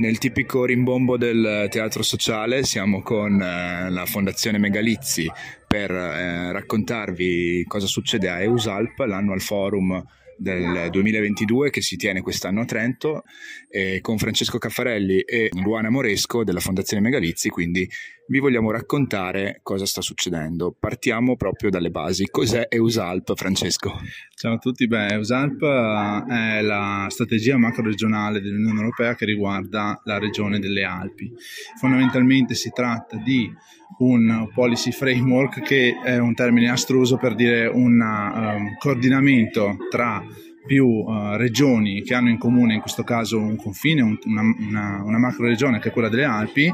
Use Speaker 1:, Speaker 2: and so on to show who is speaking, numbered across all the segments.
Speaker 1: Nel tipico rimbombo del teatro sociale siamo con eh, la Fondazione Megalizzi per eh, raccontarvi cosa succede a EUSALP, l'annual forum del 2022 che si tiene quest'anno a Trento eh, con Francesco Caffarelli e Luana Moresco della Fondazione Megalizzi, quindi vi vogliamo raccontare cosa sta succedendo. Partiamo proprio dalle basi. Cos'è EUSALP, Francesco?
Speaker 2: Ciao a tutti, beh, EUSALP eh, è la strategia macro-regionale dell'Unione Europea che riguarda la regione delle Alpi. Fondamentalmente si tratta di un policy framework che è un termine astruso per dire un um, coordinamento tra più uh, regioni che hanno in comune in questo caso un confine, un, una, una, una, macro regione che è quella delle Alpi,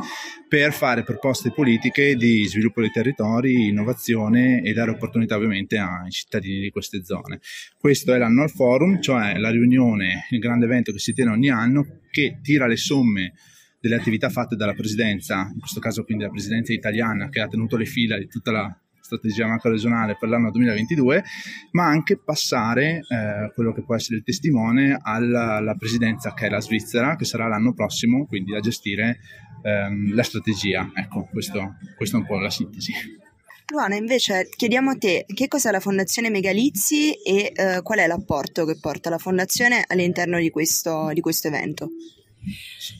Speaker 2: per fare proposte politiche di sviluppo dei territori, innovazione e dare opportunità ovviamente ai cittadini di queste zone. Questo è l'annual forum, cioè la riunione, il grande evento che si tiene ogni anno che tira le somme delle attività fatte dalla presidenza, in questo caso quindi la presidenza italiana che ha tenuto le fila di tutta la strategia macro regionale per l'anno 2022, ma anche passare eh, quello che può essere il testimone alla, alla, presidenza che è la Svizzera, che sarà l'anno prossimo, quindi a gestire ehm, la strategia. Ecco, questo, questa è un po' la sintesi.
Speaker 3: Luana, invece chiediamo a te che cos'è la Fondazione Megalizzi e eh, qual è l'apporto che porta la Fondazione all'interno di questo, di questo evento.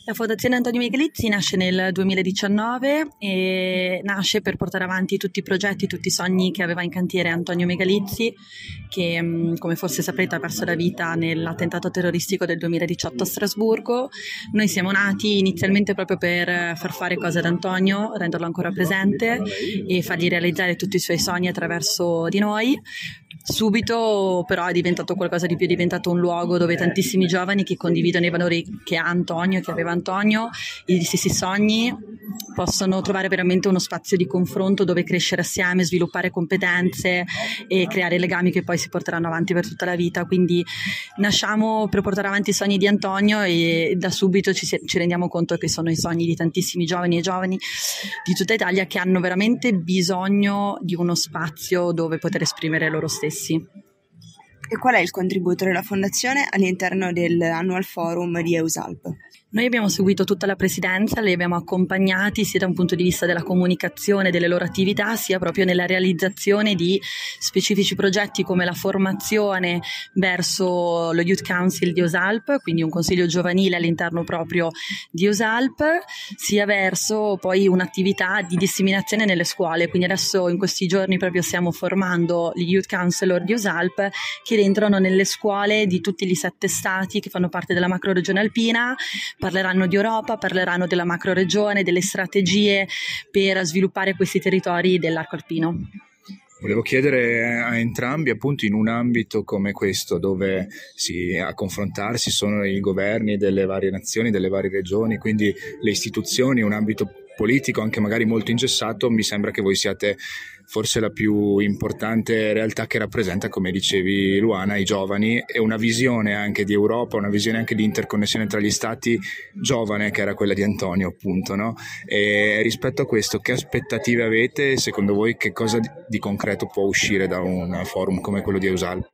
Speaker 4: La Fondazione Antonio Michelizzi nasce nel 2019 e nasce per portare avanti tutti i progetti, tutti i sogni che aveva in cantiere Antonio Megalizzi, che mm, come forse saprete ha perso la vita nell'attentato terroristico del 2018 a Strasburgo. Noi siamo nati inizialmente proprio per far fare cose ad Antonio, renderlo ancora presente e fargli realizzare tutti i suoi sogni attraverso di noi. Subito però è diventato qualcosa di più, è diventato un luogo dove tantissimi giovani che condividono i valori che ha Antonio, che aveva Antonio, gli stessi sogni, possono trovare veramente uno spazio di confronto dove crescere assieme, sviluppare competenze e creare legami che poi si porteranno avanti per tutta la vita. Quindi nasciamo per portare avanti i sogni di Antonio e da subito ci, ci rendiamo conto che sono i sogni di tantissimi giovani e giovani di tutta Italia che hanno veramente bisogno di uno spazio dove poter esprimere loro stessi.
Speaker 3: E qual è il contributo della Fondazione all'interno dell'Annual Forum di EUSALP?
Speaker 4: Noi abbiamo seguito tutta la presidenza, li abbiamo accompagnati sia da un punto di vista della comunicazione delle loro attività, sia proprio nella realizzazione di specifici progetti come la formazione verso lo Youth Council di OSALP, quindi un consiglio giovanile all'interno proprio di OSALP, sia verso poi un'attività di disseminazione nelle scuole. Quindi adesso in questi giorni proprio stiamo formando gli Youth Counselor di OSALP che entrano nelle scuole di tutti gli sette stati che fanno parte della macro regione alpina parleranno di Europa, parleranno della macro regione, delle strategie per sviluppare questi territori dell'arco alpino.
Speaker 1: Volevo chiedere a entrambi, appunto, in un ambito come questo, dove si, a confrontarsi sono i governi delle varie nazioni, delle varie regioni, quindi le istituzioni, un ambito politico anche magari molto ingessato, mi sembra che voi siate forse la più importante realtà che rappresenta, come dicevi Luana, i giovani e una visione anche di Europa, una visione anche di interconnessione tra gli stati giovane che era quella di Antonio appunto. No? E rispetto a questo che aspettative avete? Secondo voi che cosa di concreto può uscire da un forum come quello di Eusal?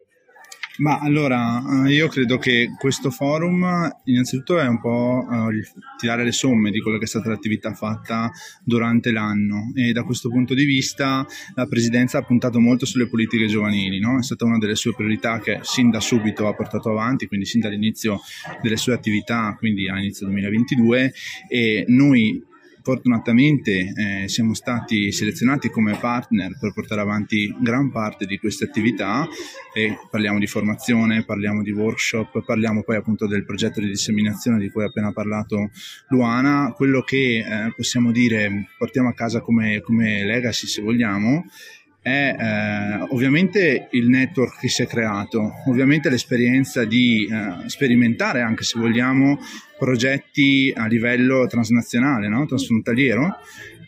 Speaker 2: Ma allora, eh, io credo che questo forum innanzitutto è un po' uh, tirare le somme di quello che è stata l'attività fatta durante l'anno e da questo punto di vista la Presidenza ha puntato molto sulle politiche giovanili, no? è stata una delle sue priorità che sin da subito ha portato avanti, quindi sin dall'inizio delle sue attività, quindi a inizio 2022 e noi Fortunatamente eh, siamo stati selezionati come partner per portare avanti gran parte di queste attività e parliamo di formazione, parliamo di workshop, parliamo poi appunto del progetto di disseminazione di cui ha appena parlato Luana. Quello che eh, possiamo dire portiamo a casa come, come legacy se vogliamo è eh, ovviamente il network che si è creato, ovviamente l'esperienza di eh, sperimentare anche se vogliamo progetti a livello transnazionale, no? transfrontaliero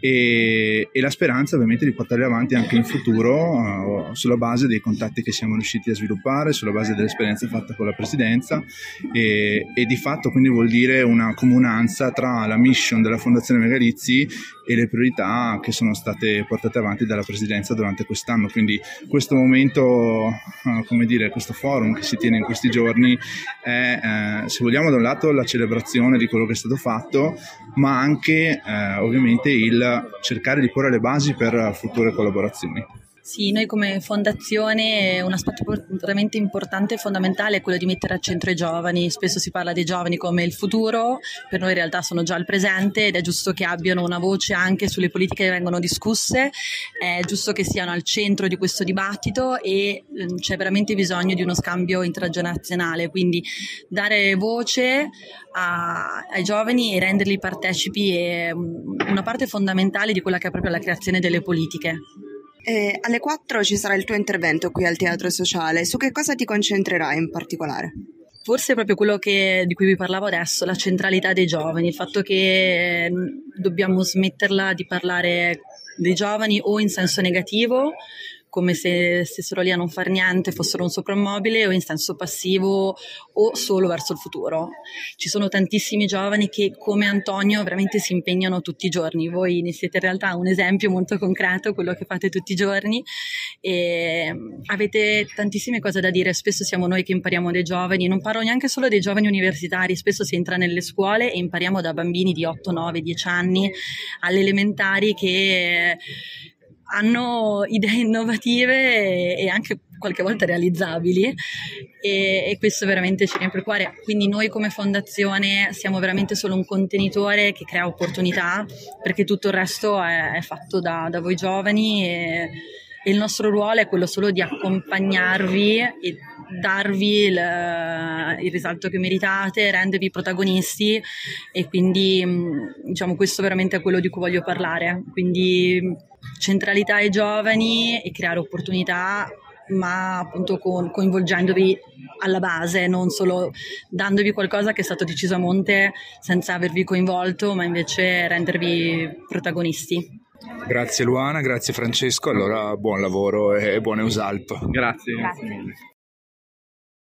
Speaker 2: e, e, la speranza ovviamente di portarli avanti anche in futuro uh, sulla base dei contatti che siamo riusciti a sviluppare, sulla base dell'esperienza fatta con la presidenza e, e di fatto quindi vuol dire una comunanza tra la mission della Fondazione Megalizzi e le priorità che sono state portate avanti dalla presidenza durante quest'anno. Quindi questo momento, uh, come dire, questo forum che si tiene in questi giorni è, eh, se vogliamo, da un lato la celebrazione di quello che è stato fatto, ma anche eh, ovviamente il cercare di porre le basi per future collaborazioni.
Speaker 4: Sì, noi come fondazione un aspetto veramente importante e fondamentale è quello di mettere al centro i giovani. Spesso si parla dei giovani come il futuro, per noi in realtà sono già il presente ed è giusto che abbiano una voce anche sulle politiche che vengono discusse, è giusto che siano al centro di questo dibattito e mm, c'è veramente bisogno di uno scambio intergenerazionale, quindi dare voce a, ai giovani e renderli partecipi è mm, una parte fondamentale di quella che è proprio la creazione delle politiche.
Speaker 3: E alle 4 ci sarà il tuo intervento qui al Teatro Sociale. Su che cosa ti concentrerai in particolare?
Speaker 4: Forse proprio quello che, di cui vi parlavo adesso, la centralità dei giovani, il fatto che mm, dobbiamo smetterla di parlare dei giovani o in senso negativo come se stessero lì a non fare niente, fossero un soprammobile o in senso passivo o solo verso il futuro. Ci sono tantissimi giovani che come Antonio veramente si impegnano tutti i giorni, voi ne siete in realtà un esempio molto concreto, quello che fate tutti i giorni. E avete tantissime cose da dire, spesso siamo noi che impariamo dai giovani, non parlo neanche solo dei giovani universitari, spesso si entra nelle scuole e impariamo da bambini di 8, 9, 10 anni alle elementari che hanno idee innovative e, anche qualche volta realizzabili e, e, questo veramente ci riempie il cuore. Quindi noi come fondazione siamo veramente solo un contenitore che crea opportunità perché tutto il resto è, è fatto da, da, voi giovani e, e, il nostro ruolo è quello solo di accompagnarvi e darvi il, il risalto che meritate, rendervi protagonisti e quindi diciamo questo veramente è quello di cui voglio parlare. Quindi centralità ai giovani e creare opportunità ma appunto con, coinvolgendovi alla base, non solo dandovi qualcosa che è stato deciso a monte senza avervi coinvolto, ma invece rendervi protagonisti.
Speaker 1: Grazie Luana, grazie Francesco, allora buon lavoro e buone Usalp.
Speaker 2: Grazie. grazie.